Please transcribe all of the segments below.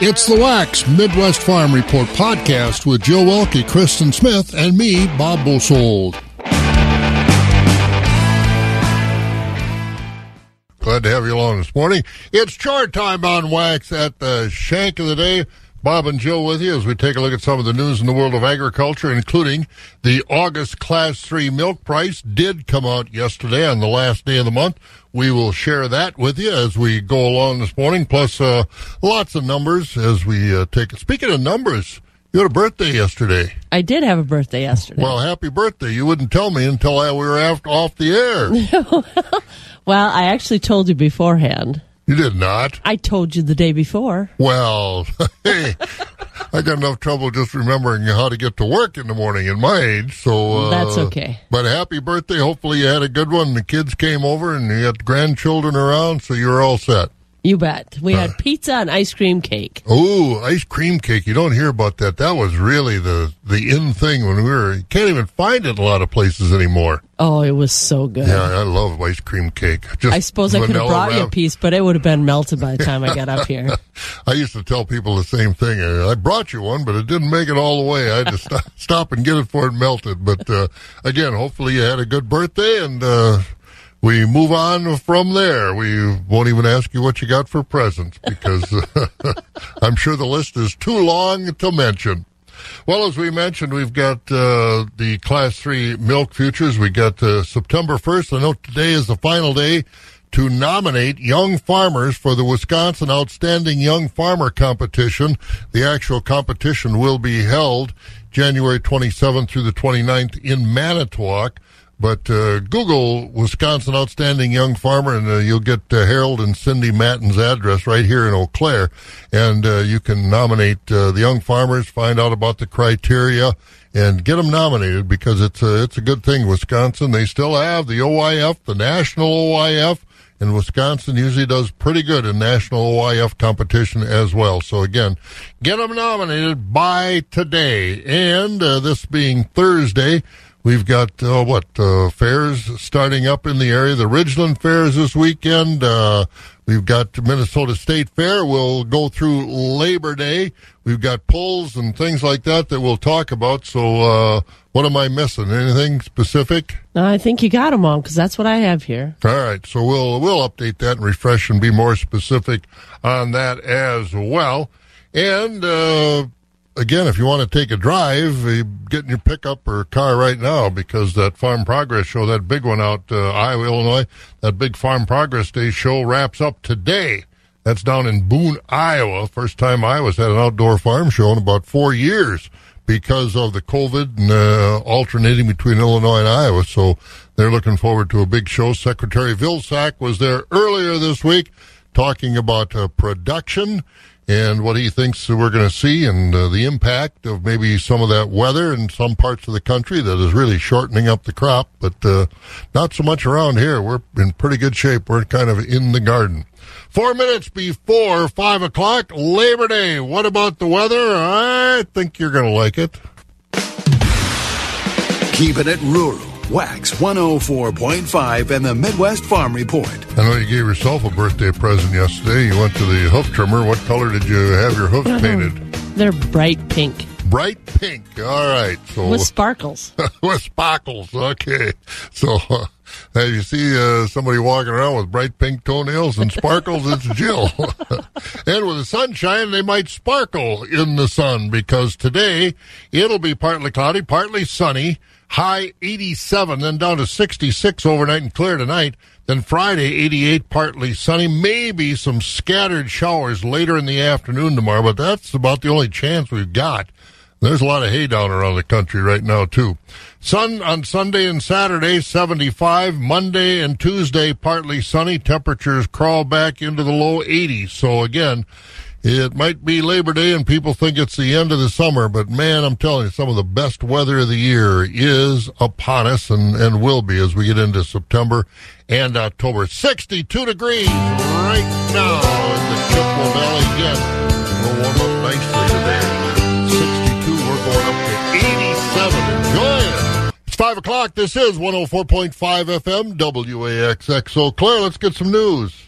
It's the Wax Midwest Farm Report podcast with Jill Welke, Kristen Smith, and me, Bob Bosold. Glad to have you along this morning. It's chart time on Wax at the Shank of the Day. Bob and Jill with you as we take a look at some of the news in the world of agriculture, including the August Class 3 milk price did come out yesterday on the last day of the month. We will share that with you as we go along this morning, plus uh, lots of numbers as we uh, take. Speaking of numbers, you had a birthday yesterday. I did have a birthday yesterday. Well, happy birthday! You wouldn't tell me until I, we were after, off the air. well, I actually told you beforehand. You did not. I told you the day before. Well, hey, I got enough trouble just remembering how to get to work in the morning in my age, so uh, that's okay. But happy birthday! Hopefully you had a good one. The kids came over and you had grandchildren around, so you were all set. You bet. We had uh, pizza and ice cream cake. Oh, ice cream cake! You don't hear about that. That was really the the in thing when we were. You can't even find it in a lot of places anymore. Oh, it was so good. Yeah, I love ice cream cake. Just I suppose I could have brought you a piece, but it would have been melted by the time I got up here. I used to tell people the same thing. I brought you one, but it didn't make it all the way. I had to stop, stop and get it before it melted. But uh, again, hopefully you had a good birthday and. Uh, we move on from there. We won't even ask you what you got for presents because I'm sure the list is too long to mention. Well, as we mentioned, we've got uh, the Class 3 milk futures. We got uh, September 1st. I know today is the final day to nominate young farmers for the Wisconsin Outstanding Young Farmer Competition. The actual competition will be held January 27th through the 29th in Manitowoc. But uh, Google Wisconsin Outstanding Young Farmer, and uh, you'll get uh, Harold and Cindy Matten's address right here in Eau Claire. And uh, you can nominate uh, the young farmers, find out about the criteria, and get them nominated because it's a, it's a good thing. Wisconsin, they still have the OYF, the national OYF, and Wisconsin usually does pretty good in national OYF competition as well. So again, get them nominated by today. And uh, this being Thursday, We've got uh, what uh, fairs starting up in the area. The Ridgeland Fairs this weekend. Uh, we've got Minnesota State Fair. We'll go through Labor Day. We've got polls and things like that that we'll talk about. So, uh, what am I missing? Anything specific? I think you got them all because that's what I have here. All right, so we'll we'll update that and refresh and be more specific on that as well. And uh, again, if you want to take a drive, uh, get in your pickup or car right now because that Farm Progress show, that big one out uh, Iowa, Illinois, that big Farm Progress Day show wraps up today. That's down in Boone, Iowa. First time Iowa's had an outdoor farm show in about four years because of the COVID and uh, alternating between Illinois and Iowa. So they're looking forward to a big show. Secretary Vilsack was there earlier this week talking about uh, production and what he thinks we're going to see and uh, the impact of maybe some of that weather in some parts of the country that is really shortening up the crop, but uh, not so much around here. We're in pretty good shape. We're kind of in the garden. Four minutes before five o'clock, Labor Day. What about the weather? I think you're going to like it. Keeping it rural Wax 104.5 and the Midwest Farm Report. I know you gave yourself a birthday present yesterday. You went to the hoof trimmer. What color did you have your hoofs painted? They're bright pink. Bright pink. All right. So with sparkles. with sparkles. Okay. So uh, as you see uh, somebody walking around with bright pink toenails and sparkles, it's Jill. and with the sunshine, they might sparkle in the sun because today it'll be partly cloudy, partly sunny high 87, then down to 66 overnight and clear tonight. Then Friday, 88, partly sunny, maybe some scattered showers later in the afternoon tomorrow, but that's about the only chance we've got. There's a lot of hay down around the country right now, too. Sun on Sunday and Saturday, 75. Monday and Tuesday, partly sunny. Temperatures crawl back into the low 80s. So again, it might be Labor Day and people think it's the end of the summer, but man, I'm telling you, some of the best weather of the year is upon us and, and will be as we get into September and October. 62 degrees right now in the Chippewa Valley. Again, we'll warm up nicely today. 62, we're going up to 87. Enjoy it. It's 5 o'clock. This is 104.5 FM, WAXX. Eau Claire, let's get some news.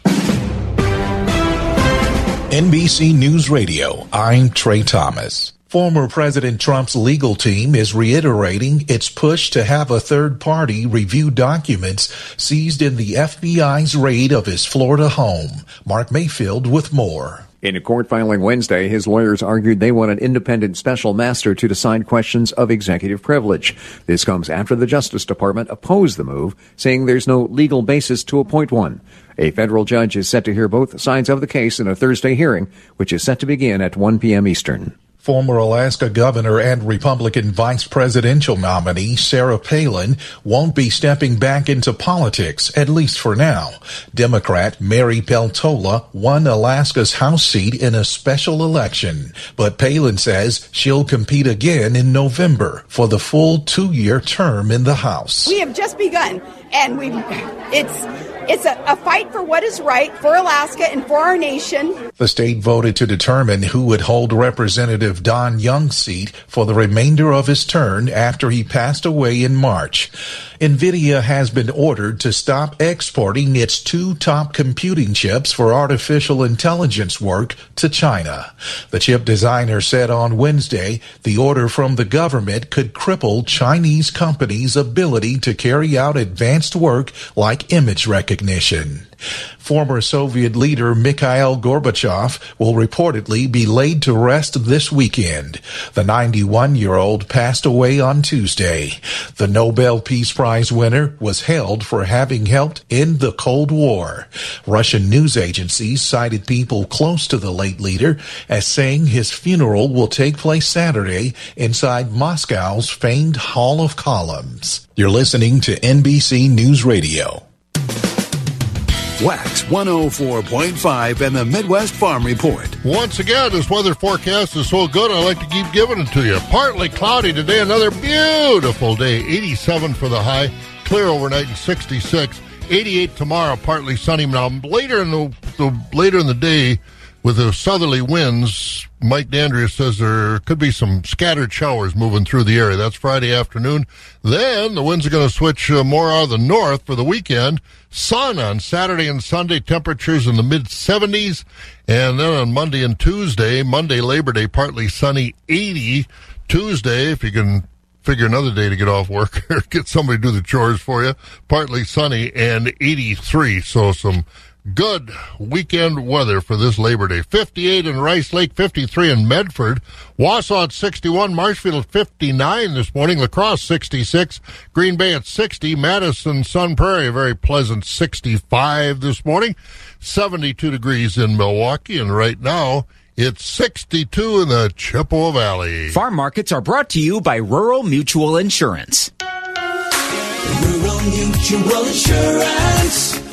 NBC News Radio, I'm Trey Thomas. Former President Trump's legal team is reiterating its push to have a third party review documents seized in the FBI's raid of his Florida home. Mark Mayfield with more. In a court filing Wednesday, his lawyers argued they want an independent special master to decide questions of executive privilege. This comes after the Justice Department opposed the move, saying there's no legal basis to appoint one. A federal judge is set to hear both sides of the case in a Thursday hearing, which is set to begin at 1 p.m. Eastern. Former Alaska governor and Republican vice presidential nominee Sarah Palin won't be stepping back into politics, at least for now. Democrat Mary Peltola won Alaska's House seat in a special election, but Palin says she'll compete again in November for the full two-year term in the House. We have just begun, and we it's it's a, a, fight for what is right for Alaska and for our nation. The state voted to determine who would hold Representative Don Young's seat for the remainder of his term after he passed away in March. NVIDIA has been ordered to stop exporting its two top computing chips for artificial intelligence work to China. The chip designer said on Wednesday the order from the government could cripple Chinese companies' ability to carry out advanced work like image recognition. Former Soviet leader Mikhail Gorbachev will reportedly be laid to rest this weekend. The 91 year old passed away on Tuesday. The Nobel Peace Prize winner was hailed for having helped end the Cold War. Russian news agencies cited people close to the late leader as saying his funeral will take place Saturday inside Moscow's famed Hall of Columns. You're listening to NBC News Radio. Wax 104.5 and the Midwest Farm Report. Once again, this weather forecast is so good, I like to keep giving it to you. Partly cloudy today, another beautiful day. 87 for the high, clear overnight and 66. 88 tomorrow, partly sunny. Now later in the, the later in the day, with the southerly winds, Mike Dandria says there could be some scattered showers moving through the area. That's Friday afternoon. Then the winds are going to switch uh, more out of the north for the weekend. Sun on Saturday and Sunday, temperatures in the mid 70s. And then on Monday and Tuesday, Monday, Labor Day, partly sunny, 80. Tuesday, if you can figure another day to get off work or get somebody to do the chores for you, partly sunny and 83. So some good weekend weather for this Labor Day. 58 in Rice Lake, 53 in Medford, Wausau at 61, Marshfield at 59 this morning, La Crosse 66, Green Bay at 60, Madison, Sun Prairie, a very pleasant 65 this morning, 72 degrees in Milwaukee, and right now, it's 62 in the Chippewa Valley. Farm markets are brought to you by Rural Mutual Insurance. Rural Mutual Insurance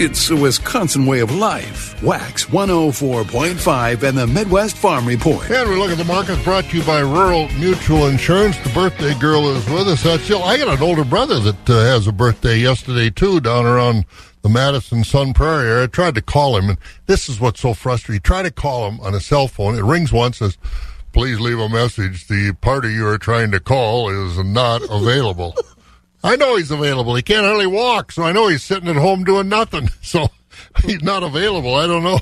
It's a Wisconsin way of life. Wax 104.5 and the Midwest Farm Report. And we look at the markets brought to you by Rural Mutual Insurance. The birthday girl is with us. That's Jill. I got an older brother that uh, has a birthday yesterday, too, down around the Madison Sun Prairie area. I tried to call him, and this is what's so frustrating. Try to call him on a cell phone. It rings once, says, please leave a message. The party you are trying to call is not available. I know he's available. He can't hardly walk, so I know he's sitting at home doing nothing. So he's not available. I don't know.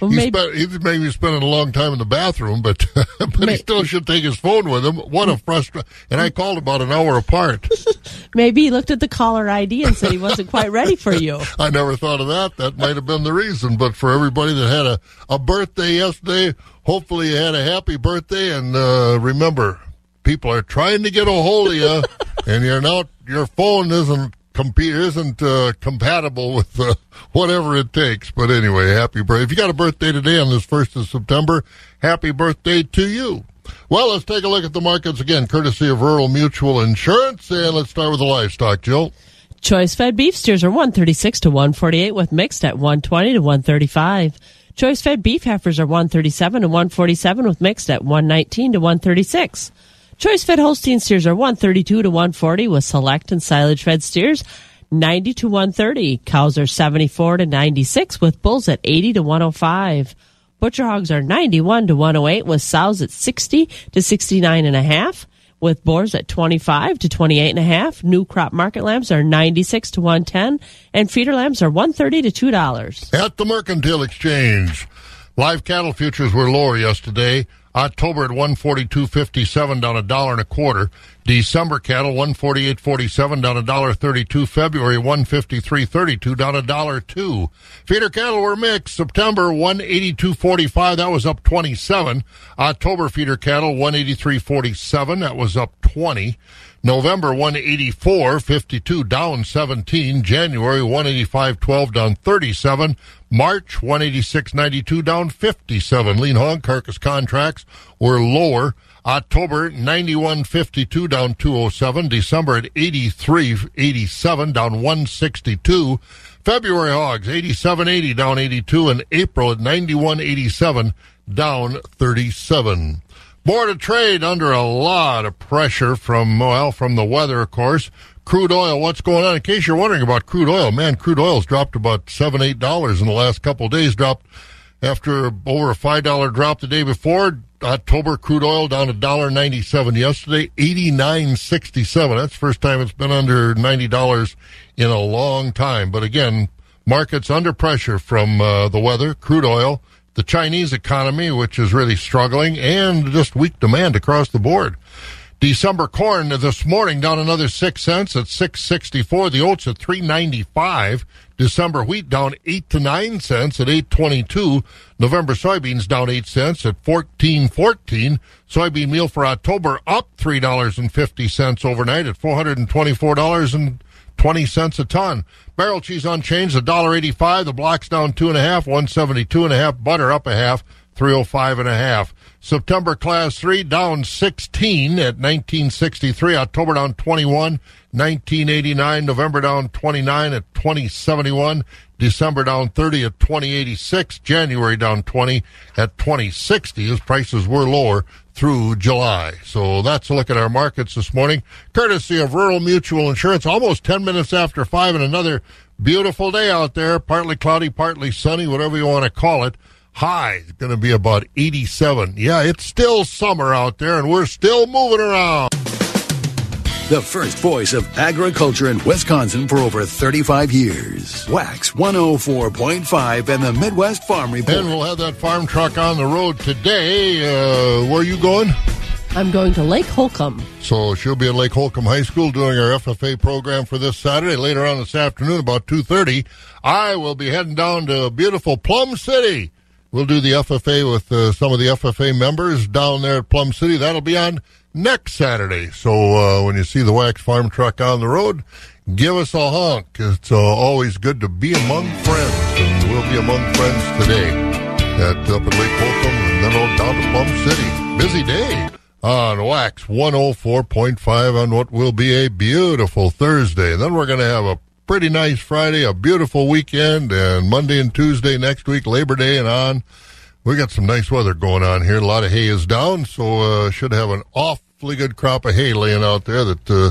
Well, he's, maybe, spent, he's maybe spending a long time in the bathroom, but but he still should take his phone with him. What a frustration! And I called about an hour apart. maybe he looked at the caller ID and said he wasn't quite ready for you. I never thought of that. That might have been the reason. But for everybody that had a, a birthday yesterday, hopefully you had a happy birthday. And uh, remember, people are trying to get a hold of you, and you're not. Your phone isn't compete isn't uh, compatible with uh, whatever it takes. But anyway, happy birthday! If you got a birthday today on this first of September, happy birthday to you. Well, let's take a look at the markets again, courtesy of Rural Mutual Insurance, and let's start with the livestock, Jill. Choice fed beef steers are 136 to 148 with mixed at 120 to 135. Choice fed beef heifers are 137 to 147 with mixed at 119 to 136. Choice fed Holstein steers are 132 to 140 with select and silage fed steers 90 to 130. Cows are 74 to 96 with bulls at 80 to 105. Butcher hogs are 91 to 108 with sows at 60 to 69 and a half with boars at 25 to 28 and a half. New crop market lambs are 96 to 110 and feeder lambs are 130 to $2. At the Mercantile Exchange, live cattle futures were lower yesterday. October at 142.57 down a dollar and a quarter. December cattle 148.47 down a dollar 32. February 153.32 down a dollar two. Feeder cattle were mixed. September 182.45 that was up 27. October feeder cattle 183.47 that was up 20. November 184.52 down 17. January 185.12 down 37. March 186.92 down 57. Lean hog carcass contracts were lower. October 91.52 down 207. December at 83.87 down 162. February hogs 87.80 down 82 and April at 91.87 down 37. Board of Trade under a lot of pressure from, well, from the weather, of course. Crude oil, what's going on? In case you're wondering about crude oil, man, crude oil's dropped about seven, eight dollars in the last couple days. Dropped after over a five dollar drop the day before. October crude oil down a dollar ninety seven yesterday, eighty nine sixty seven. That's the first time it's been under ninety dollars in a long time. But again, markets under pressure from uh, the weather, crude oil, the Chinese economy, which is really struggling, and just weak demand across the board. December corn this morning down another six cents at six sixty four. The oats at three ninety five. December wheat down eight to nine cents at eight twenty two. November soybeans down eight cents at fourteen fourteen. Soybean meal for October up three dollars and fifty cents overnight at $424 and twenty four cents and cents a ton. Barrel cheese unchanged, a dollar eighty five. The blocks down two and a half, one seventy two and a half. Butter up a half, three oh five and a half. September class three down sixteen at nineteen sixty three. October down twenty one. 1989, November down 29 at 2071, December down 30 at 2086, January down 20 at 2060 as prices were lower through July. So that's a look at our markets this morning, courtesy of Rural Mutual Insurance. Almost 10 minutes after 5 and another beautiful day out there, partly cloudy, partly sunny, whatever you want to call it. High is going to be about 87. Yeah, it's still summer out there and we're still moving around. The first voice of agriculture in Wisconsin for over 35 years. Wax 104.5 and the Midwest Farm Report. And we'll have that farm truck on the road today. Uh, where are you going? I'm going to Lake Holcombe. So she'll be at Lake Holcombe High School doing our FFA program for this Saturday. Later on this afternoon, about 2.30, I will be heading down to beautiful Plum City. We'll do the FFA with uh, some of the FFA members down there at Plum City. That'll be on next Saturday. So uh, when you see the Wax Farm truck on the road, give us a honk. It's uh, always good to be among friends, and we'll be among friends today at up at Lake Holcombe and then on down to Plum City. Busy day on Wax 104.5 on what will be a beautiful Thursday. Then we're going to have a pretty nice Friday, a beautiful weekend, and Monday and Tuesday next week, Labor Day and on. We got some nice weather going on here. A lot of hay is down, so uh, should have an awfully good crop of hay laying out there that uh,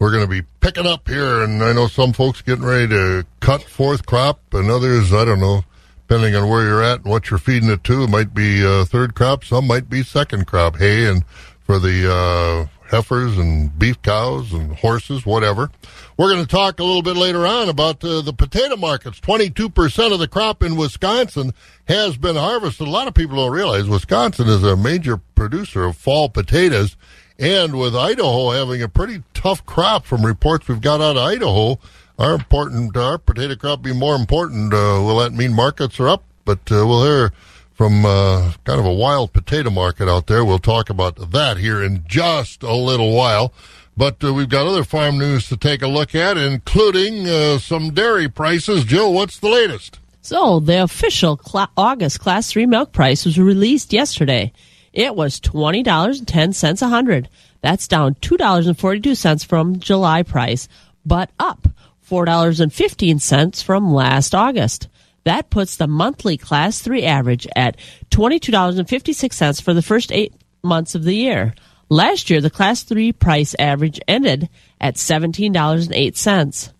we're going to be picking up here. And I know some folks getting ready to cut fourth crop, and others, I don't know, depending on where you're at and what you're feeding it to. It might be uh, third crop, some might be second crop hay, and for the uh, heifers and beef cows and horses, whatever. We're going to talk a little bit later on about uh, the potato markets. 22% of the crop in Wisconsin has been harvested. A lot of people don't realize Wisconsin is a major producer of fall potatoes. And with Idaho having a pretty tough crop from reports we've got out of Idaho, our important, our potato crop be more important. Uh, will that mean markets are up? But uh, we'll hear from uh, kind of a wild potato market out there. We'll talk about that here in just a little while. But uh, we've got other farm news to take a look at, including uh, some dairy prices. Jill, what's the latest? So, the official cl- August Class 3 milk price was released yesterday. It was $20.10 a hundred. That's down $2.42 from July price, but up $4.15 from last August. That puts the monthly Class 3 average at $22.56 for the first eight months of the year. Last year, the Class 3 price average ended at $17.08.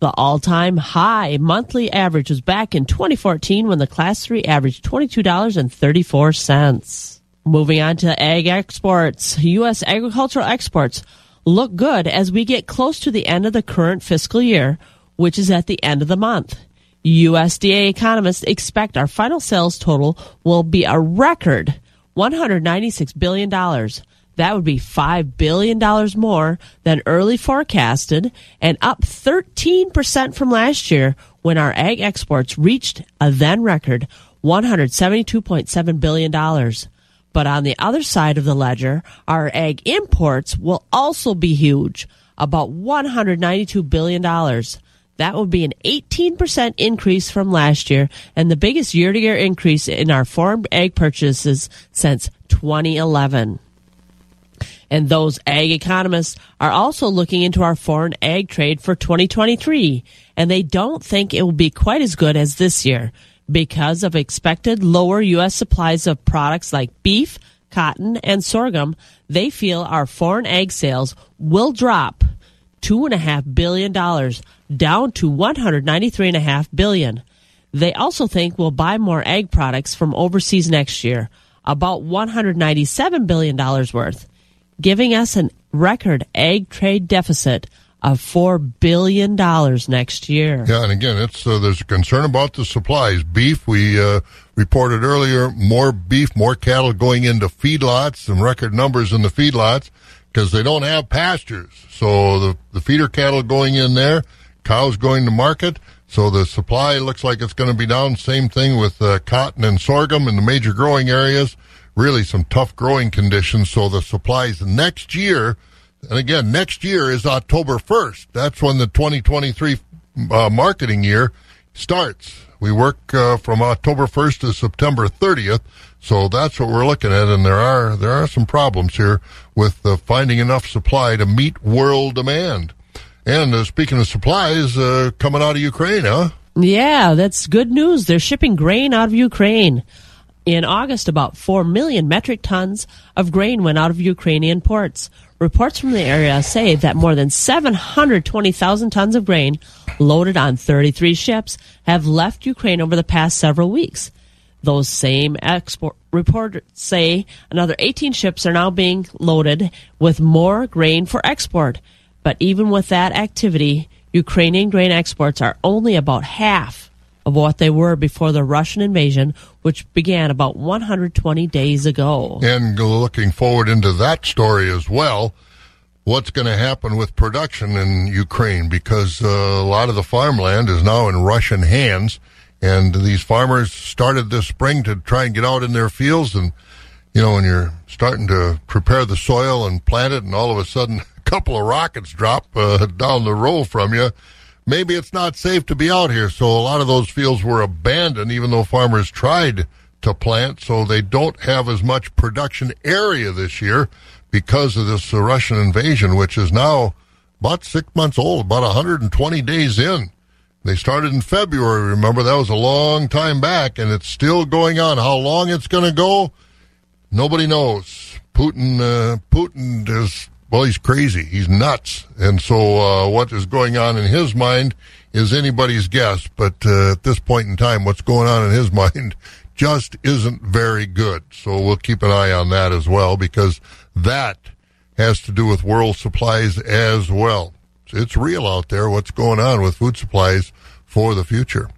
The all time high monthly average was back in 2014 when the Class 3 averaged $22.34. Moving on to ag exports. U.S. agricultural exports look good as we get close to the end of the current fiscal year, which is at the end of the month. USDA economists expect our final sales total will be a record $196 billion. That would be $5 billion more than early forecasted and up 13% from last year when our ag exports reached a then record $172.7 billion. But on the other side of the ledger, our ag imports will also be huge, about $192 billion. That would be an 18% increase from last year and the biggest year to year increase in our foreign ag purchases since 2011. And those ag economists are also looking into our foreign ag trade for 2023, and they don't think it will be quite as good as this year because of expected lower U.S. supplies of products like beef, cotton, and sorghum. They feel our foreign ag sales will drop two and a half billion dollars down to 193.5 billion. They also think we'll buy more ag products from overseas next year, about 197 billion dollars worth, giving us a record ag trade deficit of four billion dollars next year. Yeah, and again, it's uh, there's a concern about the supplies. Beef, we uh, reported earlier, more beef, more cattle going into feedlots, some record numbers in the feedlots because they don't have pastures. So the the feeder cattle going in there, cows going to market. So the supply looks like it's going to be down. Same thing with uh, cotton and sorghum in the major growing areas. Really some tough growing conditions. So the supplies next year and again, next year is October 1st. That's when the 2023 uh, marketing year starts. We work uh, from October 1st to September 30th. So that's what we're looking at, and there are there are some problems here with uh, finding enough supply to meet world demand. And uh, speaking of supplies, uh, coming out of Ukraine, huh? Yeah, that's good news. They're shipping grain out of Ukraine. In August, about 4 million metric tons of grain went out of Ukrainian ports. Reports from the area say that more than 720,000 tons of grain loaded on 33 ships have left Ukraine over the past several weeks. Those same export reports say another 18 ships are now being loaded with more grain for export. But even with that activity, Ukrainian grain exports are only about half of what they were before the Russian invasion, which began about 120 days ago. And looking forward into that story as well, what's going to happen with production in Ukraine because uh, a lot of the farmland is now in Russian hands. And these farmers started this spring to try and get out in their fields. And, you know, when you're starting to prepare the soil and plant it, and all of a sudden a couple of rockets drop uh, down the row from you, maybe it's not safe to be out here. So a lot of those fields were abandoned, even though farmers tried to plant. So they don't have as much production area this year because of this uh, Russian invasion, which is now about six months old, about 120 days in. They started in February. Remember, that was a long time back, and it's still going on. How long it's going to go, nobody knows. Putin, uh, Putin is well, he's crazy. He's nuts. And so, uh, what is going on in his mind is anybody's guess. But uh, at this point in time, what's going on in his mind just isn't very good. So we'll keep an eye on that as well because that has to do with world supplies as well. It's real out there. What's going on with food supplies for the future?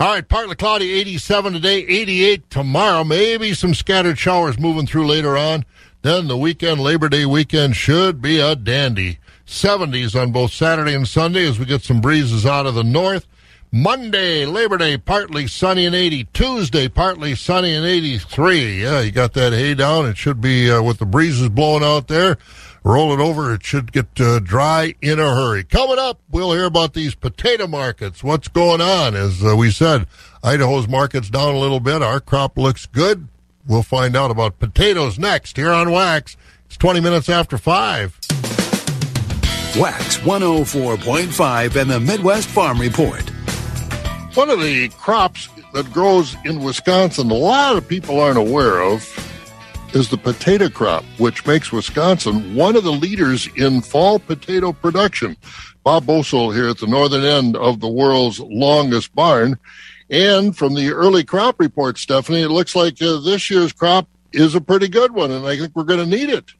All right, partly cloudy, 87 today, 88 tomorrow. Maybe some scattered showers moving through later on. Then the weekend, Labor Day weekend, should be a dandy. 70s on both Saturday and Sunday as we get some breezes out of the north. Monday, Labor Day, partly sunny and 80. Tuesday, partly sunny and 83. Yeah, you got that hay down. It should be uh, with the breezes blowing out there. Roll it over. It should get uh, dry in a hurry. Coming up, we'll hear about these potato markets. What's going on? As uh, we said, Idaho's market's down a little bit. Our crop looks good. We'll find out about potatoes next here on Wax. It's 20 minutes after 5. Wax 104.5 and the Midwest Farm Report. One of the crops that grows in Wisconsin, a lot of people aren't aware of, is the potato crop, which makes Wisconsin one of the leaders in fall potato production. Bob Bosold here at the northern end of the world's longest barn. And from the early crop report, Stephanie, it looks like uh, this year's crop is a pretty good one, and I think we're going to need it.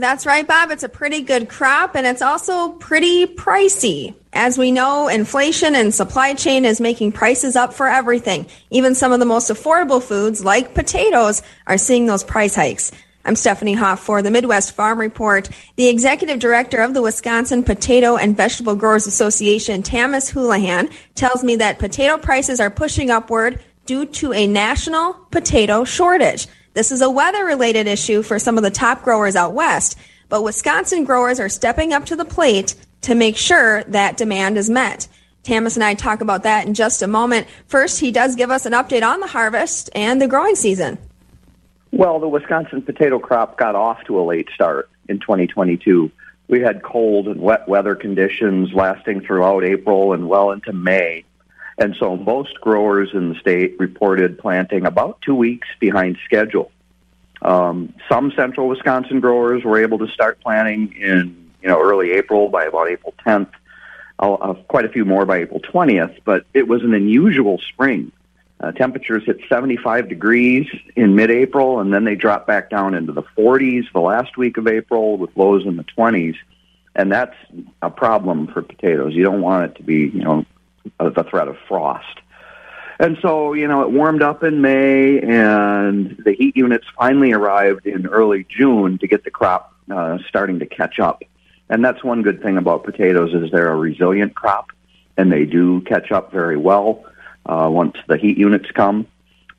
That's right, Bob. It's a pretty good crop and it's also pretty pricey. As we know, inflation and supply chain is making prices up for everything. Even some of the most affordable foods, like potatoes, are seeing those price hikes. I'm Stephanie Hoff for the Midwest Farm Report. The executive director of the Wisconsin Potato and Vegetable Growers Association, Tamas Houlihan, tells me that potato prices are pushing upward due to a national potato shortage. This is a weather related issue for some of the top growers out west, but Wisconsin growers are stepping up to the plate to make sure that demand is met. Tamas and I talk about that in just a moment. First, he does give us an update on the harvest and the growing season. Well, the Wisconsin potato crop got off to a late start in 2022. We had cold and wet weather conditions lasting throughout April and well into May. And so most growers in the state reported planting about two weeks behind schedule. Um, some central Wisconsin growers were able to start planting in you know early April by about April 10th. Uh, quite a few more by April 20th, but it was an unusual spring. Uh, temperatures hit 75 degrees in mid-April, and then they dropped back down into the 40s the last week of April with lows in the 20s, and that's a problem for potatoes. You don't want it to be, you know, the threat of frost. And so, you know, it warmed up in May, and the heat units finally arrived in early June to get the crop uh, starting to catch up. And that's one good thing about potatoes is they're a resilient crop, and they do catch up very well uh, once the heat units come.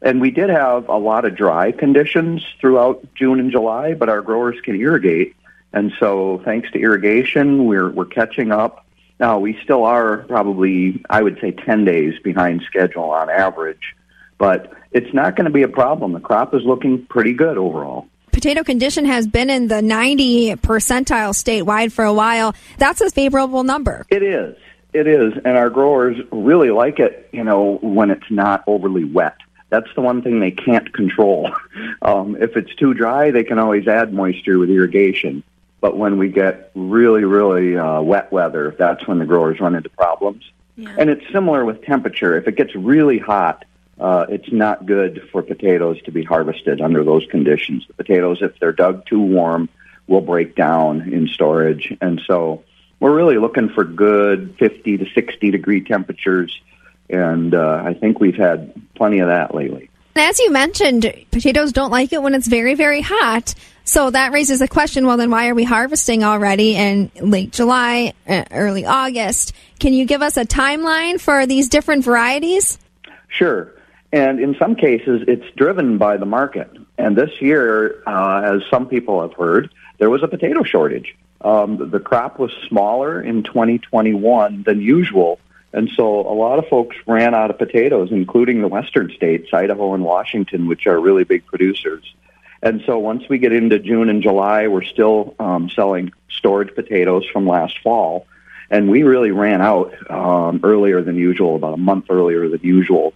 And we did have a lot of dry conditions throughout June and July, but our growers can irrigate. And so, thanks to irrigation, we're we're catching up. Now, we still are probably, I would say, 10 days behind schedule on average, but it's not going to be a problem. The crop is looking pretty good overall. Potato condition has been in the 90 percentile statewide for a while. That's a favorable number. It is. It is. And our growers really like it, you know, when it's not overly wet. That's the one thing they can't control. Um, if it's too dry, they can always add moisture with irrigation. But when we get really, really uh, wet weather, that's when the growers run into problems. Yeah. And it's similar with temperature. If it gets really hot, uh, it's not good for potatoes to be harvested under those conditions. The potatoes, if they're dug too warm, will break down in storage. And so we're really looking for good 50 to 60 degree temperatures. And uh, I think we've had plenty of that lately. As you mentioned, potatoes don't like it when it's very, very hot. So that raises the question well, then why are we harvesting already in late July, uh, early August? Can you give us a timeline for these different varieties? Sure. And in some cases, it's driven by the market. And this year, uh, as some people have heard, there was a potato shortage. Um, the crop was smaller in 2021 than usual and so a lot of folks ran out of potatoes, including the western states, Idaho and Washington, which are really big producers. And so once we get into June and July, we're still um, selling storage potatoes from last fall. And we really ran out um, earlier than usual, about a month earlier than usual.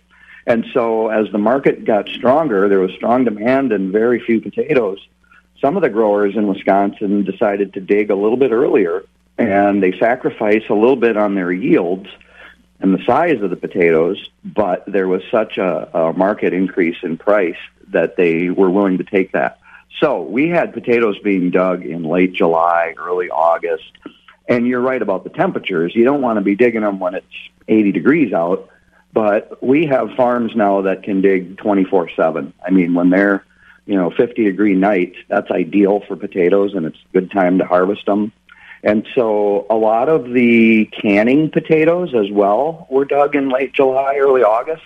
And so as the market got stronger, there was strong demand and very few potatoes. Some of the growers in Wisconsin decided to dig a little bit earlier and they sacrifice a little bit on their yields and the size of the potatoes, but there was such a, a market increase in price that they were willing to take that. So we had potatoes being dug in late July, early August. And you're right about the temperatures. You don't want to be digging them when it's 80 degrees out, but we have farms now that can dig 24/7. I mean, when they're, you know, 50 degree nights, that's ideal for potatoes and it's a good time to harvest them. And so a lot of the canning potatoes as well were dug in late July, early August.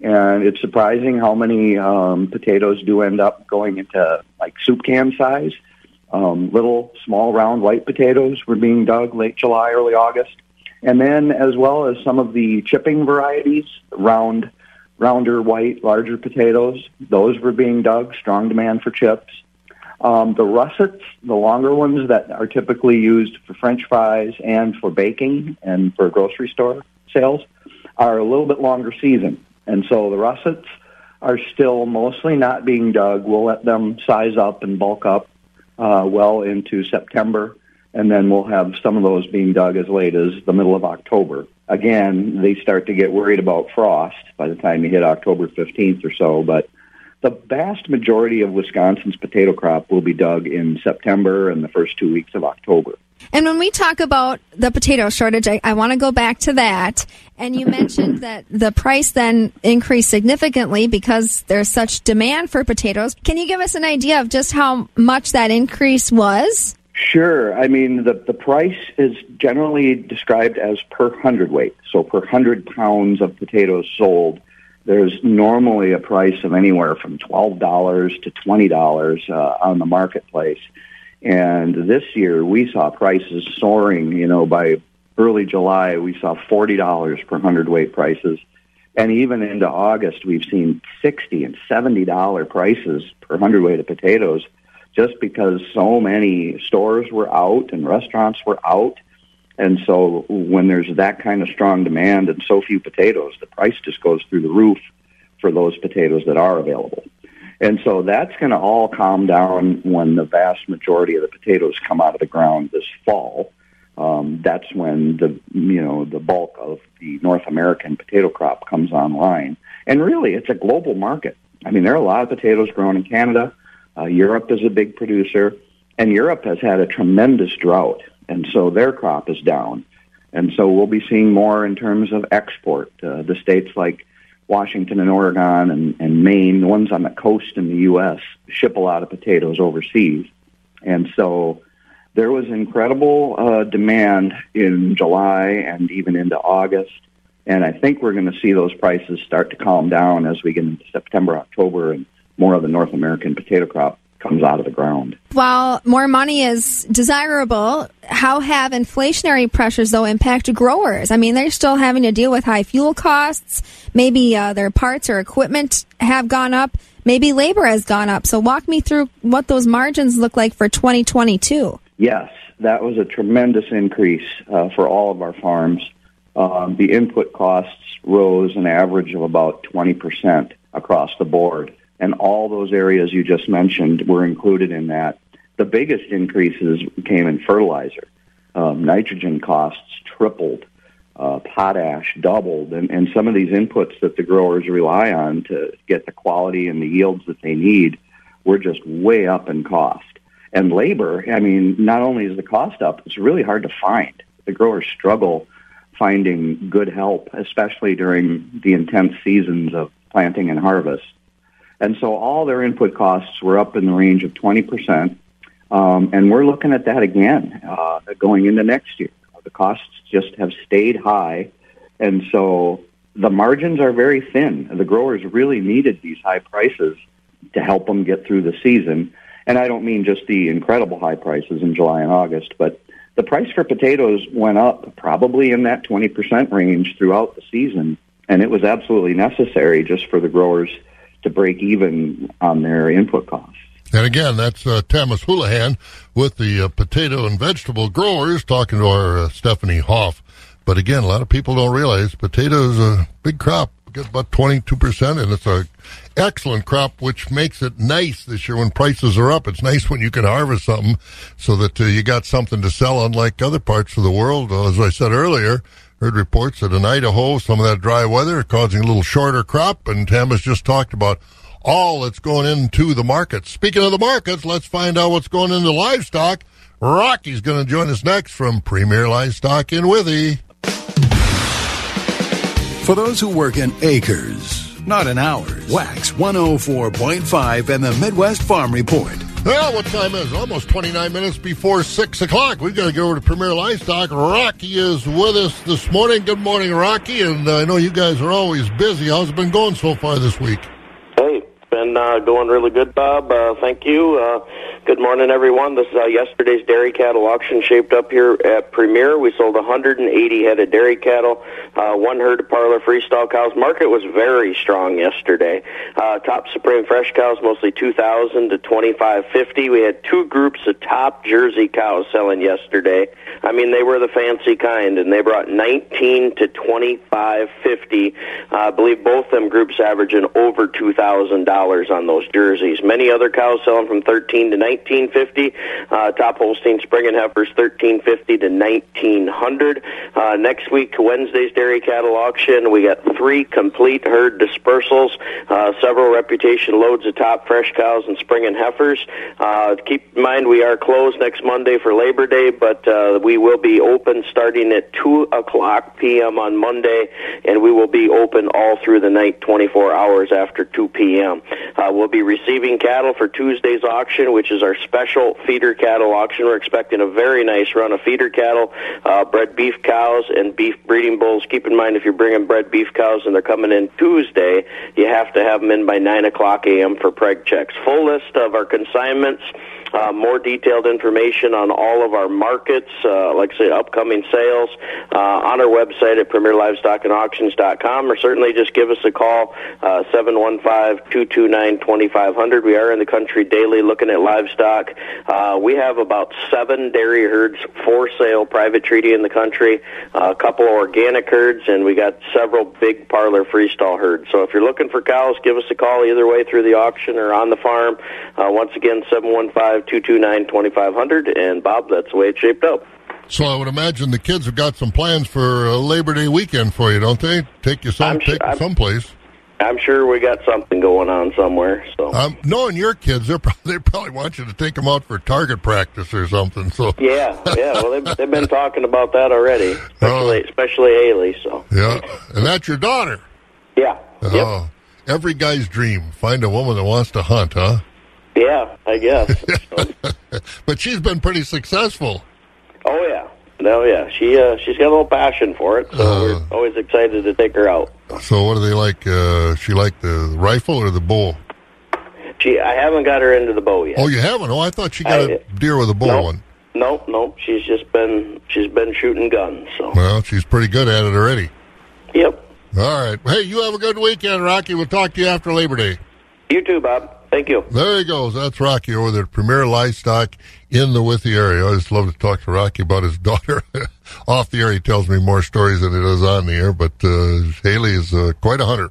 And it's surprising how many um, potatoes do end up going into like soup can size. Um, little, small, round white potatoes were being dug late July, early August. And then as well as some of the chipping varieties, round, rounder, white, larger potatoes, those were being dug. Strong demand for chips. Um, the russets, the longer ones that are typically used for French fries and for baking and for grocery store sales, are a little bit longer season. And so the russets are still mostly not being dug. We'll let them size up and bulk up uh, well into September, and then we'll have some of those being dug as late as the middle of October. Again, they start to get worried about frost by the time you hit October 15th or so, but the vast majority of Wisconsin's potato crop will be dug in September and the first two weeks of October. And when we talk about the potato shortage, I, I want to go back to that. And you mentioned that the price then increased significantly because there's such demand for potatoes. Can you give us an idea of just how much that increase was? Sure. I mean, the, the price is generally described as per hundredweight. So per hundred pounds of potatoes sold, there's normally a price of anywhere from $12 to $20 uh, on the marketplace. And this year we saw prices soaring, you know, by early July we saw $40 per hundredweight prices. And even into August we've seen 60 and $70 prices per hundredweight of potatoes just because so many stores were out and restaurants were out. And so when there's that kind of strong demand and so few potatoes, the price just goes through the roof for those potatoes that are available. And so that's going to all calm down when the vast majority of the potatoes come out of the ground this fall. Um, that's when the you know the bulk of the North American potato crop comes online. And really, it's a global market. I mean, there are a lot of potatoes grown in Canada. Uh, Europe is a big producer, and Europe has had a tremendous drought, and so their crop is down. And so we'll be seeing more in terms of export. Uh, the states like Washington and Oregon and, and Maine, the ones on the coast in the U.S., ship a lot of potatoes overseas. And so there was incredible uh, demand in July and even into August. And I think we're going to see those prices start to calm down as we get into September, October, and more of the North American potato crop comes out of the ground. While more money is desirable, how have inflationary pressures, though, impacted growers? I mean, they're still having to deal with high fuel costs. Maybe uh, their parts or equipment have gone up. Maybe labor has gone up. So, walk me through what those margins look like for 2022. Yes, that was a tremendous increase uh, for all of our farms. Um, the input costs rose an average of about 20% across the board and all those areas you just mentioned were included in that. The biggest increases came in fertilizer. Um, nitrogen costs tripled, uh, potash doubled, and, and some of these inputs that the growers rely on to get the quality and the yields that they need were just way up in cost. And labor, I mean, not only is the cost up, it's really hard to find. The growers struggle finding good help, especially during the intense seasons of planting and harvest. And so all their input costs were up in the range of 20%. Um, and we're looking at that again uh, going into next year. The costs just have stayed high. And so the margins are very thin. The growers really needed these high prices to help them get through the season. And I don't mean just the incredible high prices in July and August, but the price for potatoes went up probably in that 20% range throughout the season. And it was absolutely necessary just for the growers to break even on their input costs. And again, that's uh, Tamas Houlihan with the uh, potato and vegetable growers talking to our uh, Stephanie Hoff. But again, a lot of people don't realize potato is a big crop. Get about 22%, and it's a excellent crop, which makes it nice this year when prices are up. It's nice when you can harvest something so that uh, you got something to sell, unlike other parts of the world. as I said earlier, Heard reports that in Idaho, some of that dry weather causing a little shorter crop, and Tamas just talked about all that's going into the markets. Speaking of the markets, let's find out what's going into livestock. Rocky's going to join us next from Premier Livestock in Withee. For those who work in acres, not in hours, Wax 104.5 and the Midwest Farm Report. Well, what time is it? Almost 29 minutes before 6 o'clock. We've got to go over to Premier Livestock. Rocky is with us this morning. Good morning, Rocky. And I know you guys are always busy. How's it been going so far this week? Been uh, going really good, Bob. Uh, thank you. Uh, Good morning, everyone. This is how yesterday's dairy cattle auction shaped up here at Premier. We sold 180 head of dairy cattle, uh, one herd of parlor freestall cows. Market was very strong yesterday. Uh, top Supreme fresh cows, mostly 2,000 to 2,550. We had two groups of top Jersey cows selling yesterday. I mean, they were the fancy kind, and they brought 19 to 2550. Uh, I believe both them groups averaging over $2,000 on those jerseys. Many other cows selling from 13 to 1950. Uh, top Holstein spring and heifers 1350 to 1900. Uh, next week, Wednesday's dairy cattle auction, we got three complete herd dispersals, uh, several reputation loads of top fresh cows and spring and heifers. Uh, keep in mind we are closed next Monday for Labor Day, but uh, we will be open starting at 2 o'clock p.m. on Monday, and we will be open all through the night, 24 hours after 2 p.m. Uh, we'll be receiving cattle for Tuesday's auction, which is our special feeder cattle auction. We're expecting a very nice run of feeder cattle, uh, bred beef cows, and beef breeding bulls. Keep in mind if you're bringing bred beef cows and they're coming in Tuesday, you have to have them in by 9 o'clock a.m. for preg checks. Full list of our consignments. Uh, more detailed information on all of our markets, uh, like I say, upcoming sales, uh, on our website at premierlivestockandauctions.com, or certainly just give us a call, uh, 715-229-2500. We are in the country daily looking at livestock. Uh, we have about seven dairy herds for sale, private treaty in the country, a couple organic herds, and we got several big parlor freestall herds. So if you're looking for cows, give us a call either way through the auction or on the farm. Uh, once again, 715-229-2500. And Bob, that's the way it's shaped up. So I would imagine the kids have got some plans for uh, Labor Day weekend for you, don't they? Take you some, take you someplace. I'm sure we got something going on somewhere. So Um, knowing your kids, they're probably, they probably want you to take them out for target practice or something. So yeah, yeah. Well, they've, they've been talking about that already, especially especially Ailey. So yeah, and that's your daughter. yeah, Oh, every guy's dream: find a woman that wants to hunt, huh? Yeah. I guess. But she's been pretty successful. oh yeah. No, yeah. She uh, she's got a little passion for it, so Uh. we're always excited to take her out. So what do they like? Uh, she like the rifle or the bow? She, I haven't got her into the bow yet. Oh, you haven't? Oh, I thought she got a deer with a bow Nope. one. Nope, nope. She's just been she's been shooting guns. So Well, she's pretty good at it already. Yep. All right. Hey, you have a good weekend, Rocky. We'll talk to you after Labor Day. you too, Bob. Thank you. There he goes. That's Rocky over there at Premier Livestock in the Withee area. I just love to talk to Rocky about his daughter. Off the air, he tells me more stories than he does on the air, but uh, Haley is uh, quite a hunter.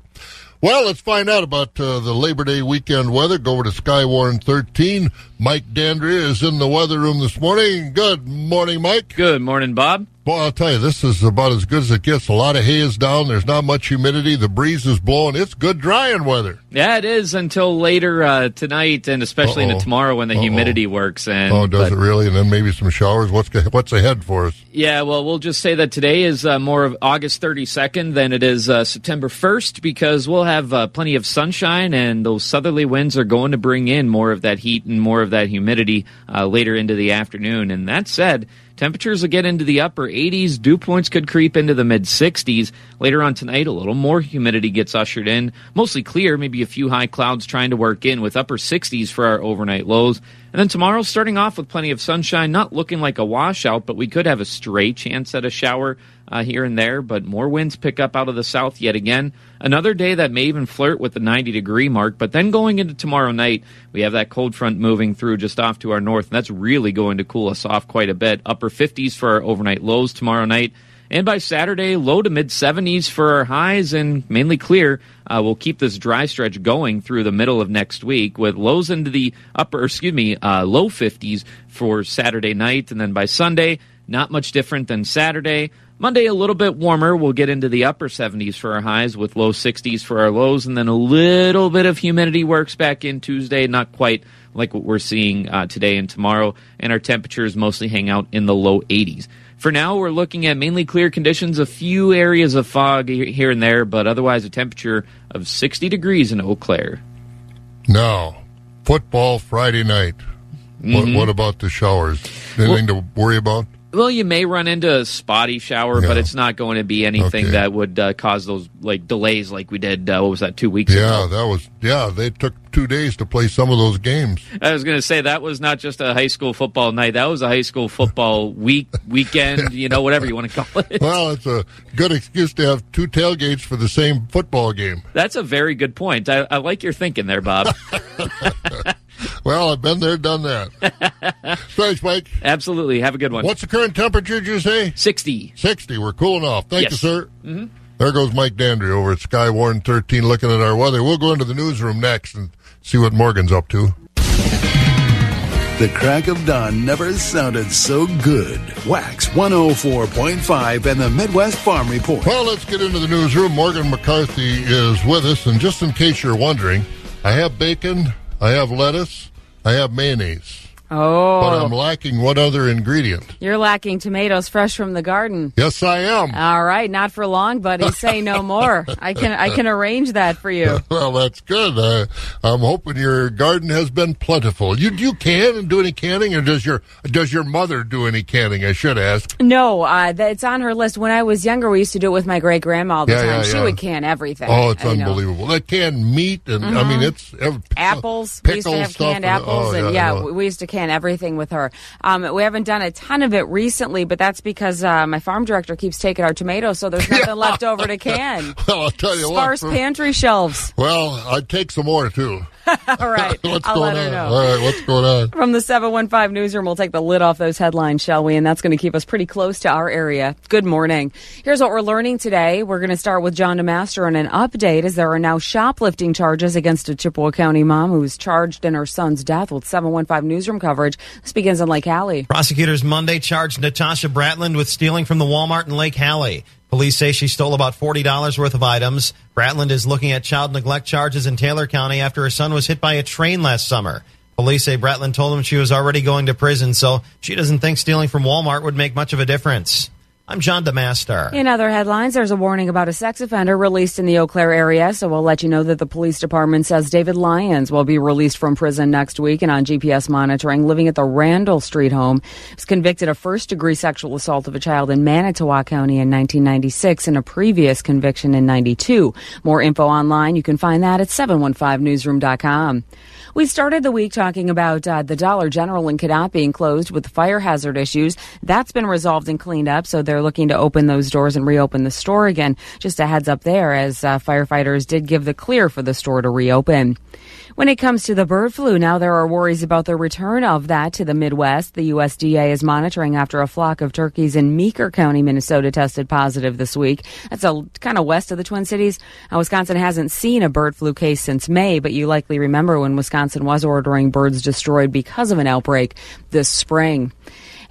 Well, let's find out about uh, the Labor Day weekend weather. Go over to Skywarn 13. Mike Dandria is in the weather room this morning. Good morning, Mike. Good morning, Bob. Boy, I'll tell you, this is about as good as it gets. A lot of hay is down. There's not much humidity. The breeze is blowing. It's good drying weather. Yeah, it is until later uh, tonight, and especially into tomorrow when the Uh-oh. humidity works. And oh, does but- it really? And then maybe some showers. What's what's ahead for us? Yeah, well, we'll just say that today is uh, more of August 32nd than it is uh, September 1st because we'll have uh, plenty of sunshine and those southerly winds are going to bring in more of that heat and more of that humidity uh, later into the afternoon. And that said, temperatures will get into the upper 80s. Dew points could creep into the mid 60s. Later on tonight, a little more humidity gets ushered in. Mostly clear, maybe a few high clouds trying to work in with upper 60s for our overnight lows. And then tomorrow, starting off with plenty of sunshine, not looking like a washout, but we could have a stray chance at a shower uh, here and there. But more winds pick up out of the south yet again. Another day that may even flirt with the 90 degree mark. But then going into tomorrow night, we have that cold front moving through just off to our north, and that's really going to cool us off quite a bit. Upper 50s for our overnight lows tomorrow night. And by Saturday, low to mid 70s for our highs and mainly clear. Uh, we'll keep this dry stretch going through the middle of next week with lows into the upper, excuse me, uh, low 50s for Saturday night. And then by Sunday, not much different than Saturday. Monday, a little bit warmer. We'll get into the upper 70s for our highs with low 60s for our lows. And then a little bit of humidity works back in Tuesday, not quite like what we're seeing uh, today and tomorrow. And our temperatures mostly hang out in the low 80s. For now, we're looking at mainly clear conditions, a few areas of fog here and there, but otherwise a temperature of 60 degrees in Eau Claire. Now, football Friday night. Mhm. What, what about the showers? Anything to worry about? Well, you may run into a spotty shower, but it's not going to be anything Okay. that would uh, cause those like delays like we did. Uh, what was that? Two weeks Yeah, ago. that was yeah. They took two days to play some of those games. I was going to say that was not just a high school football night. That was a high school football week, weekend. You know, whatever you want to call it. Well, it's a good excuse to have two tailgates for the same football game. That's a very good point. I, I like your thinking there, Bob. Well, I've been there, done that. Thanks, Mike. Absolutely. Have a good one. What's the current temperature? Did you say sixty? Sixty. We're cooling off. Thank Yes. you, sir. Mhm. There goes Mike Dandry over at Skywarn 13 looking at our weather. We'll go into the newsroom next and see what Morgan's up to. The crack of dawn never sounded so good. Wax 104.5 and the Midwest Farm Report. Well, let's get into the newsroom. Morgan McCarthy is with us. And just in case you're wondering, I have bacon, I have lettuce, I have mayonnaise. Oh. But I'm lacking one other ingredient. You're lacking tomatoes fresh from the garden. Yes, I am. All right, not for long, buddy. Say no more. I can I can arrange that for you. Well, that's good. Uh, I'm hoping your garden has been plentiful. You do you can and do any canning, or does your does your mother do any canning? I should ask. No, uh, it's on her list. When I was younger, we used to do it with my great grandma all the Yeah, time. yeah, She yeah. would can everything. Oh, it's know. unbelievable. That canned meat, and I Mhm. mean, it's ev- apples. we used to pickle have stuff canned and- apples, oh, and yeah, I we used to can everything with her. Um, we haven't done a ton of it recently, but that's because uh, my farm director keeps taking our tomatoes, so there's nothing left over to can. Well, I'll tell you Sparse what. pantry shelves. Well, I'd take some more too. All right, what's I'll going let her on? know. All right, what's going on? From the 715 newsroom, we'll take the lid off those headlines, shall we? And that's going to keep us pretty close to our area. Good morning. Here's what we're learning today. We're going to start with John DeMaster on an update as there are now shoplifting charges against a Chippewa County mom who was charged in her son's death with 715 newsroom coverage. This begins in Lake Hallie. Prosecutors Monday charged Natasha Bratland with stealing from the Walmart in Lake Hallie. Police say she stole about $40 worth of items. Bratland is looking at child neglect charges in Taylor County after her son was hit by a train last summer. Police say Bratland told him she was already going to prison, so she doesn't think stealing from Walmart would make much of a difference. I'm John DeMaster. In other headlines, there's a warning about a sex offender released in the Eau Claire area. So we'll let you know that the police department says David Lyons will be released from prison next week and on GPS monitoring, living at the Randall Street home. He was convicted of first degree sexual assault of a child in Manitowoc County in 1996 and a previous conviction in 92. More info online. You can find that at 715newsroom.com. We started the week talking about uh, the Dollar General in Cadott being closed with fire hazard issues. That's been resolved and cleaned up, so they're looking to open those doors and reopen the store again. Just a heads up there, as uh, firefighters did give the clear for the store to reopen. When it comes to the bird flu, now there are worries about the return of that to the Midwest. The USDA is monitoring after a flock of turkeys in Meeker County, Minnesota tested positive this week. That's a kind of west of the Twin Cities. Now, Wisconsin hasn't seen a bird flu case since May, but you likely remember when Wisconsin was ordering birds destroyed because of an outbreak this spring.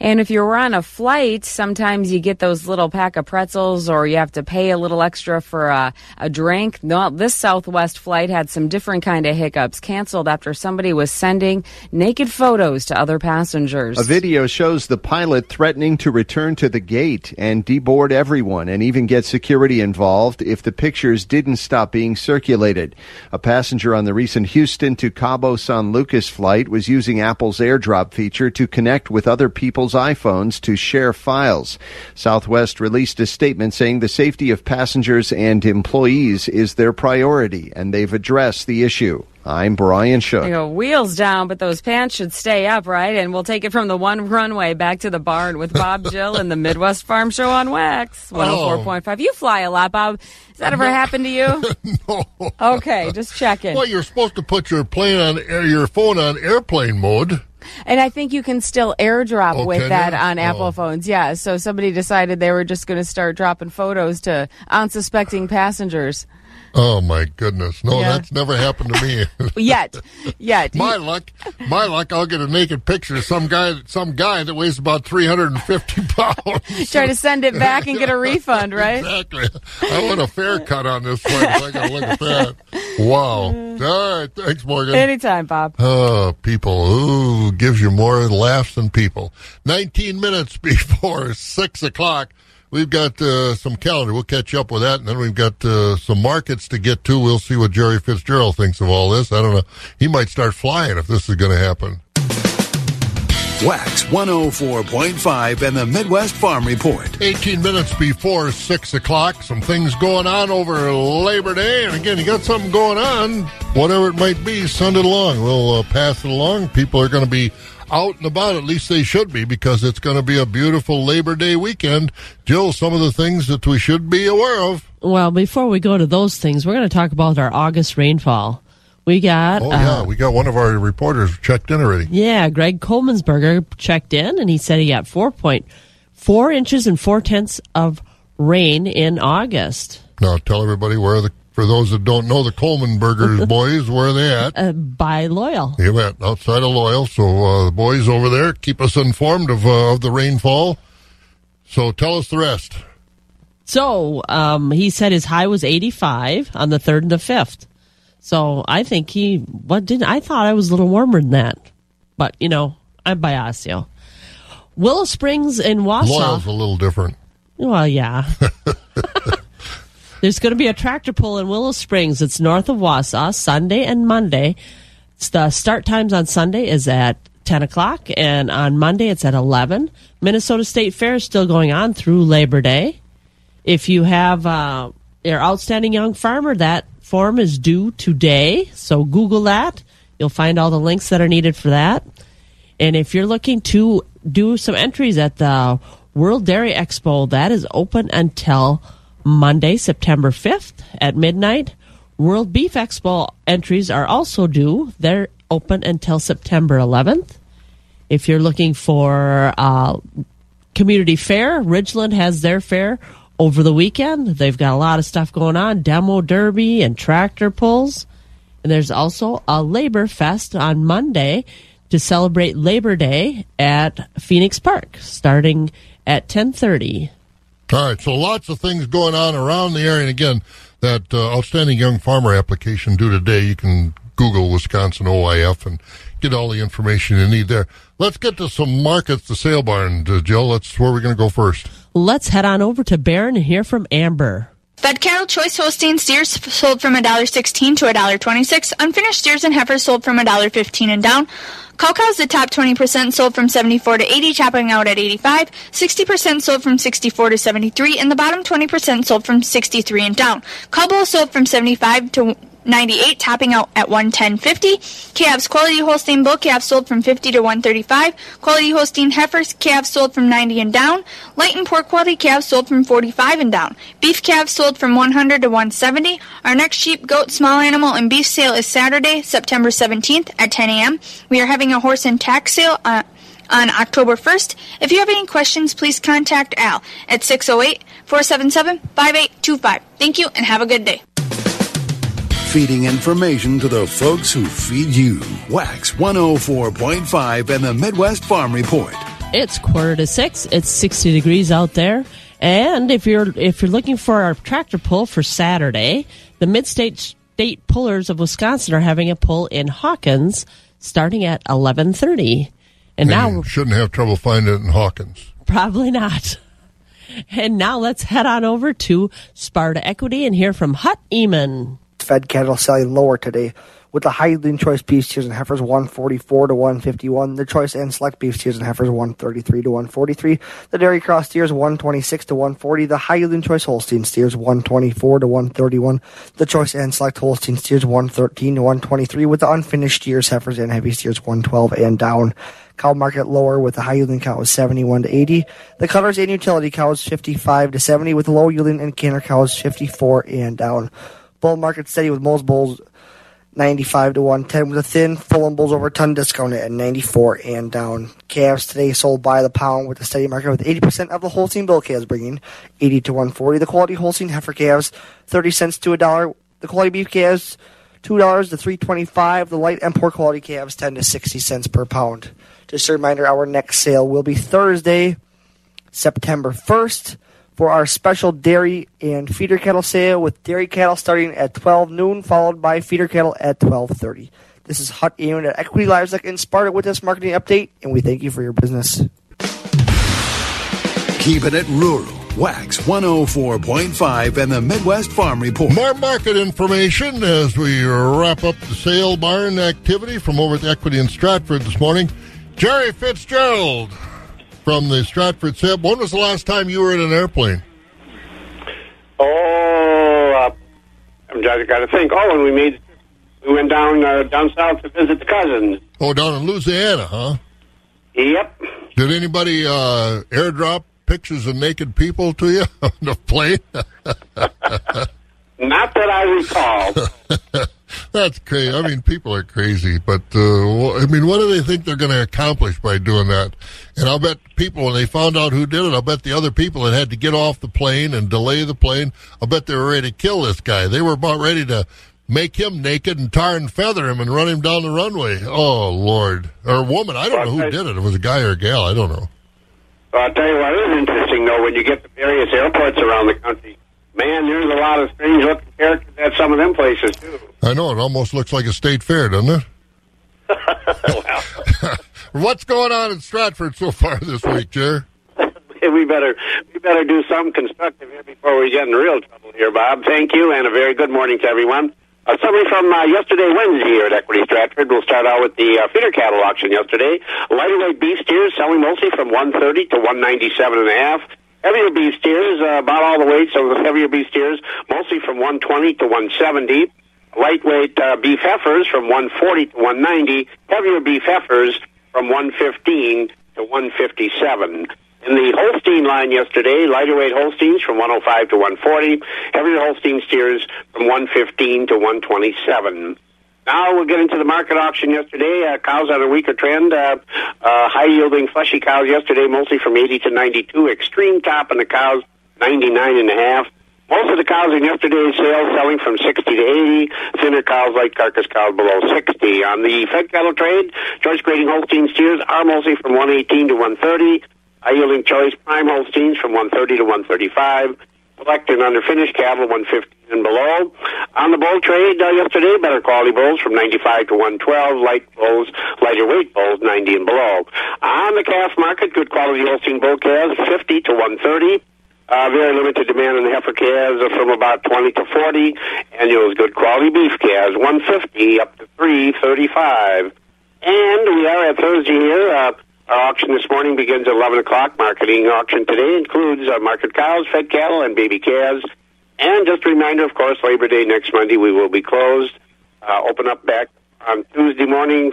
And if you're on a flight, sometimes you get those little pack of pretzels or you have to pay a little extra for a, a drink. No, this Southwest flight had some different kind of hiccups canceled after somebody was sending naked photos to other passengers. A video shows the pilot threatening to return to the gate and deboard everyone and even get security involved if the pictures didn't stop being circulated. A passenger on the recent Houston to Cabo San Lucas flight was using Apple's AirDrop feature to connect with other people's iPhones to share files. Southwest released a statement saying the safety of passengers and employees is their priority and they've addressed the issue. I'm Brian Shook. You go wheels down, but those pants should stay up, right? And we'll take it from the one runway back to the barn with Bob Jill and the Midwest Farm Show on Wax. 104.5. You fly a lot, Bob. Has that ever happened to you? no. Okay, just checking. Well, you're supposed to put your plane on air, your phone on airplane mode. And I think you can still airdrop Oh, with that you? on Apple Oh. phones. Yeah. So somebody decided they were just going to start dropping photos to unsuspecting passengers. Oh my goodness! No, Yeah. that's never happened to me. Yet, yet. my luck, my luck. I'll get a naked picture of some guy, some guy that weighs about three hundred and fifty pounds. Try to send it back and get a refund, right? Exactly. I want a fair cut on this one. I got to look at that. Wow. All right. Thanks, Morgan. Anytime, Bob. Oh, people. Ooh, gives you more laughs than people. 19 minutes before 6 o'clock. We've got uh, some calendar. We'll catch up with that. And then we've got uh, some markets to get to. We'll see what Jerry Fitzgerald thinks of all this. I don't know. He might start flying if this is going to happen. Wax 104.5 and the Midwest Farm Report. 18 minutes before 6 o'clock. Some things going on over Labor Day. And again, you got something going on, whatever it might be, send it along. We'll uh, pass it along. People are going to be out and about. At least they should be because it's going to be a beautiful Labor Day weekend. Jill, some of the things that we should be aware of. Well, before we go to those things, we're going to talk about our August rainfall. We got. Oh, yeah. uh, We got one of our reporters checked in already. Yeah, Greg Colemansberger checked in and he said he got 4.4 inches and 4 tenths of rain in August. Now, tell everybody where the, for those that don't know, the Coleman Burgers boys, where are they at? Uh, by Loyal. You went outside of Loyal. So uh, the boys over there keep us informed of, uh, of the rainfall. So tell us the rest. So um, he said his high was 85 on the 3rd and the 5th. So I think he, what didn't I thought I was a little warmer than that. But, you know, I'm biasio. Willow Springs in Wausau. Loyal's a little different. Well, yeah. There's going to be a tractor pull in Willow Springs. It's north of Wausau, Sunday and Monday. It's the start times on Sunday is at 10 o'clock, and on Monday it's at 11. Minnesota State Fair is still going on through Labor Day. If you have uh, your outstanding young farmer, that form is due today. So Google that. You'll find all the links that are needed for that. And if you're looking to do some entries at the World Dairy Expo, that is open until Monday, September 5th at midnight. World Beef Expo entries are also due. They're open until September 11th. If you're looking for uh, community fair, Ridgeland has their fair over the weekend. They've got a lot of stuff going on demo derby and tractor pulls. And there's also a Labor Fest on Monday to celebrate Labor Day at Phoenix Park starting at 1030. All right, so lots of things going on around the area. And again, that uh, outstanding young farmer application due today, you can Google Wisconsin OYF and get all the information you need there. Let's get to some markets, the sale barn, uh, Jill. That's where we're going to go first. Let's head on over to Barron and hear from Amber. Fed cattle choice Holstein steers sold from $1.16 to $1.26. Unfinished steers and heifers sold from $1.15 and down. Cow cows, the top 20% sold from 74 to 80, topping out at 85. 60% sold from 64 to 73, and the bottom 20% sold from 63 and down. Cow bulls sold from 75 to 98, topping out at 110.50. Calves quality Holstein bull calves sold from 50 to 135. Quality Holstein heifers calves sold from 90 and down. Light and poor quality calves sold from 45 and down. Beef calves sold from 100 to 170. Our next sheep, goat, small animal, and beef sale is Saturday, September 17th at 10 a.m. We are having a horse and tax sale uh, on October 1st. If you have any questions, please contact Al at 608 477 5825. Thank you and have a good day. Feeding information to the folks who feed you. Wax 104.5 and the Midwest Farm Report. It's quarter to six. It's 60 degrees out there. And if you're if you're looking for our tractor pull for Saturday, the Midstate State State Pullers of Wisconsin are having a pull in Hawkins starting at 11:30. And now you shouldn't have trouble finding it in Hawkins. Probably not. And now let's head on over to Sparta Equity and hear from Hut Eamon. Fed cattle selling lower today, with the high yielding choice beef steers and heifers 144 to 151, the choice and select beef steers and heifers 133 to 143, the dairy cross steers 126 to 140, the high yielding choice Holstein steers 124 to 131, the choice and select Holstein steers 113 to 123, with the unfinished steers, heifers, and heavy steers 112 and down. Cow market lower with the high yielding cow 71 to 80. The cutters and utility cows 55 to 70 with low yielding and canner cows 54 and down. Bull market steady with most bulls 95 to 110 with a thin Fulham bulls over a ton discounted at 94 and down. Calves today sold by the pound with the steady market with 80% of the Holstein bull calves bringing 80 to 140. The quality Holstein heifer calves 30 cents to a dollar. The quality beef calves $2 to 325. The light and poor quality calves 10 to 60 cents per pound. Just a reminder, our next sale will be Thursday, September 1st for our special dairy and feeder cattle sale with dairy cattle starting at 12 noon, followed by feeder cattle at 12.30. This is Hut Ian at Equity Livestock in Sparta with this marketing update, and we thank you for your business. Keeping it rural. Wax 104.5 and the Midwest Farm Report. More market information as we wrap up the sale barn activity from over at Equity in Stratford this morning. Jerry Fitzgerald from the Stratford SIP. When was the last time you were in an airplane? Oh, uh, I'm trying to got to think. Oh, when we made we went down uh, down south to visit the cousins. Oh, down in Louisiana, huh? Yep. Did anybody uh, airdrop pictures of naked people to you on the plane? Not that I recall. That's crazy. I mean, people are crazy, but uh, I mean, what do they think they're going to accomplish by doing that? And I'll bet people, when they found out who did it, I'll bet the other people that had to get off the plane and delay the plane, I'll bet they were ready to kill this guy. They were about ready to make him naked and tar and feather him and run him down the runway. Oh Lord, or a woman, I don't know who did it. It was a guy or a gal, I don't know. Well, I'll tell you what is interesting though when you get to various airports around the country. Man, there's a lot of strange looking characters at some of them places too. I know it almost looks like a state fair, doesn't it? What's going on in Stratford so far this week, Jer? we better we better do some constructive here before we get in real trouble here, Bob. Thank you, and a very good morning to everyone. A summary from uh, yesterday, Wednesday, here at Equity Stratford. We'll start out with the uh, feeder cattle auction yesterday. Lighter weight beef steers selling mostly from 130 to 197 and a half. Heavier beef steers, uh, about all the weights of the heavier beef steers, mostly from 120 to 170. Lightweight uh, beef heifers from 140 to 190. Heavier beef heifers from 115 to 157. In the Holstein line yesterday, lighter weight Holsteins from 105 to 140, heavier Holstein steers from 115 to 127. Now we'll get into the market auction yesterday. Uh, cows on a weaker trend. Uh, uh, high yielding fleshy cows yesterday, mostly from 80 to 92. Extreme top in the cows, 99 and a half. Most of the cows in yesterday's sale selling from 60 to 80. Thinner cows, light carcass cows below 60. On the fed cattle trade, choice grading Holstein steers are mostly from 118 to 130. High yielding choice prime Holsteins from 130 to 135. Select and underfinished cattle 115 and below. On the bull trade uh, yesterday, better quality bulls from 95 to 112. Light bulls, lighter weight bulls 90 and below. On the calf market, good quality Holstein bull calves 50 to 130. Uh, very limited demand on the heifer calves uh, from about 20 to 40. Annuals good quality beef calves 150 up to 335. And we are at Thursday here. Uh, our auction this morning begins at 11 o'clock. Marketing auction today includes uh, market cows, fed cattle, and baby calves. And just a reminder, of course, Labor Day next Monday we will be closed. Uh, open up back on Tuesday morning.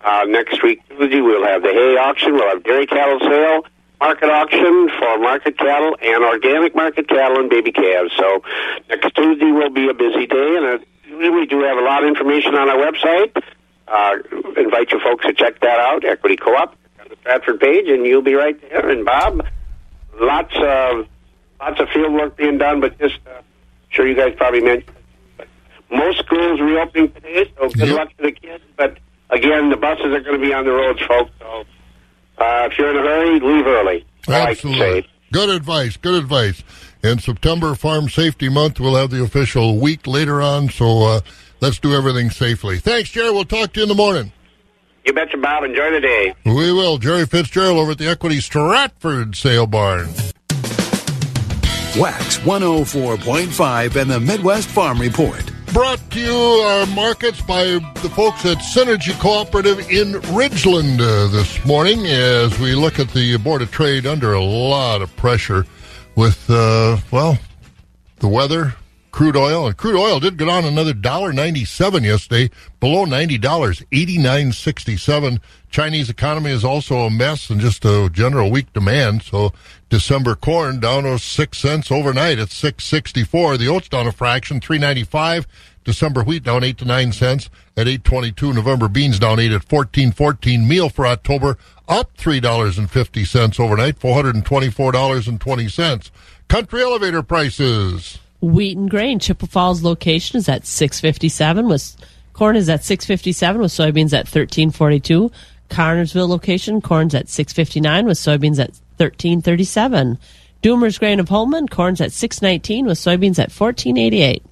Uh, next week, Tuesday, we'll have the hay auction. We'll have dairy cattle sale, market auction for market cattle and organic market cattle and baby calves. So next Tuesday will be a busy day, and uh, we do have a lot of information on our website. Uh, invite you folks to check that out, Equity Co-op the Stratford page, and you'll be right there. And Bob, lots of lots of field work being done, but just uh, sure you guys probably mentioned. But most schools reopening today, so good Yep. luck to the kids. But again, the buses are going to be on the roads, folks. So uh, if you're in a hurry, leave early. All I can Absolutely. Good advice. Good advice. In September, Farm Safety Month, we'll have the official week later on, so uh, let's do everything safely. Thanks, Jerry. We'll talk to you in the morning. You betcha, Bob. Enjoy the day. We will. Jerry Fitzgerald over at the Equity Stratford Sale Barn. Wax 104.5 and the Midwest Farm Report. Brought to you our markets by the folks at Synergy Cooperative in Ridgeland uh, this morning as we look at the Board of Trade under a lot of pressure with, uh, well, the weather, crude oil, and crude oil did get on another dollar ninety seven yesterday, below ninety dollars, eighty nine sixty seven. Chinese economy is also a mess and just a general weak demand. So December corn down to six cents overnight at six sixty four. The oats down a fraction, three ninety five. December wheat down eight to nine cents at eight twenty two. November beans down eight at fourteen fourteen. Meal for October up three dollars and fifty cents overnight, four hundred and twenty four dollars and twenty cents. Country elevator prices. Wheat and grain. Chippewa Falls location is at 657 with corn is at 657 with soybeans at 1342. Connorsville location, corn's at 659 with soybeans at 1337. Doomer's grain of Holmen, corn's at 619 with soybeans at 1488.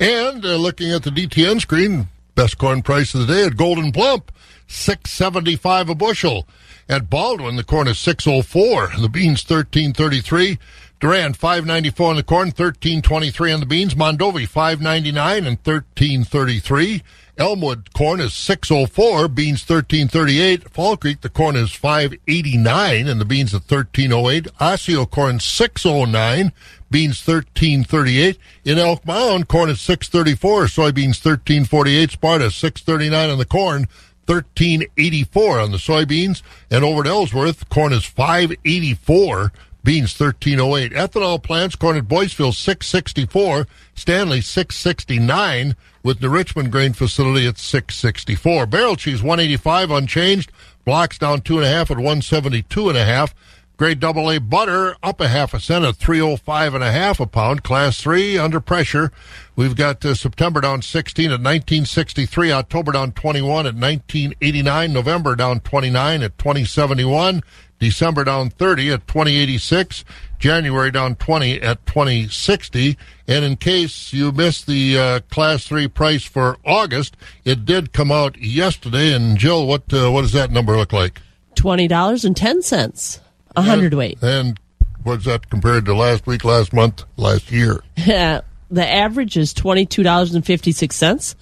And uh, looking at the DTN screen, best corn price of the day at Gold'n Plump, 675 a bushel. At Baldwin, the corn is 604, the beans 1333. Durand, 594 on the corn, 1323 on the beans. Mondovi, 599 and 1333. Elmwood corn is 604, beans 1338. Fall Creek, the corn is 589 and the beans at 1308. Osseo corn 609, beans 1338. In Elk Mound, corn is 634, soybeans 1348, Sparta 639 on the corn. 1384 on the soybeans and over at Ellsworth corn is 584 beans 1308 ethanol plants corn at Boyceville 664 Stanley 669 with the Richmond grain facility at 664 barrel cheese 185 unchanged. Blocks down two and a half at 172 and a half. Grade double A butter up a half a cent at 305 and a half a pound. Class three under pressure. We've got uh, September down 16 at 1963, October down 21 at 1989, November down 29 at 2071, December down 30 at 2086, January down 20 at 2060. And in case you missed the uh, class three price for August, it did come out yesterday. And Jill, what uh, what does that number look like? Twenty dollars and ten cents a hundredweight. And what's that compared to last week, last month, last year? the average is twenty two dollars and fifty six cents,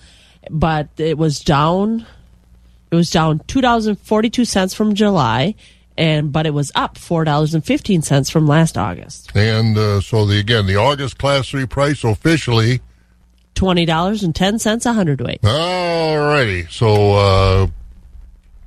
but it was down. It was down two dollars and forty two cents from July, and but it was up four dollars and fifteen cents from last August. And uh, so the again the August Class Three price officially twenty dollars and ten cents a hundredweight. All righty, so uh,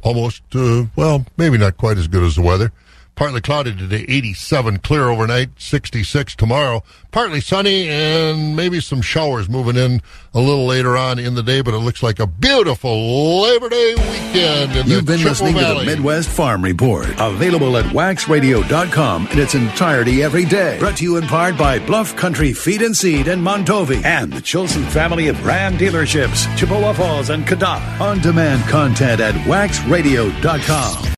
almost uh, well maybe not quite as good as the weather. Partly cloudy today, 87. Clear overnight, 66 tomorrow. Partly sunny and maybe some showers moving in a little later on in the day, but it looks like a beautiful Labor Day weekend in You've been Chippewa listening Valley. to the Midwest Farm Report, available at waxradio.com in its entirety every day. Brought to you in part by Bluff Country Feed and Seed and Mondovi and the Chilson family of Ram dealerships, Chippewa Falls and Cadott. On demand content at waxradio.com.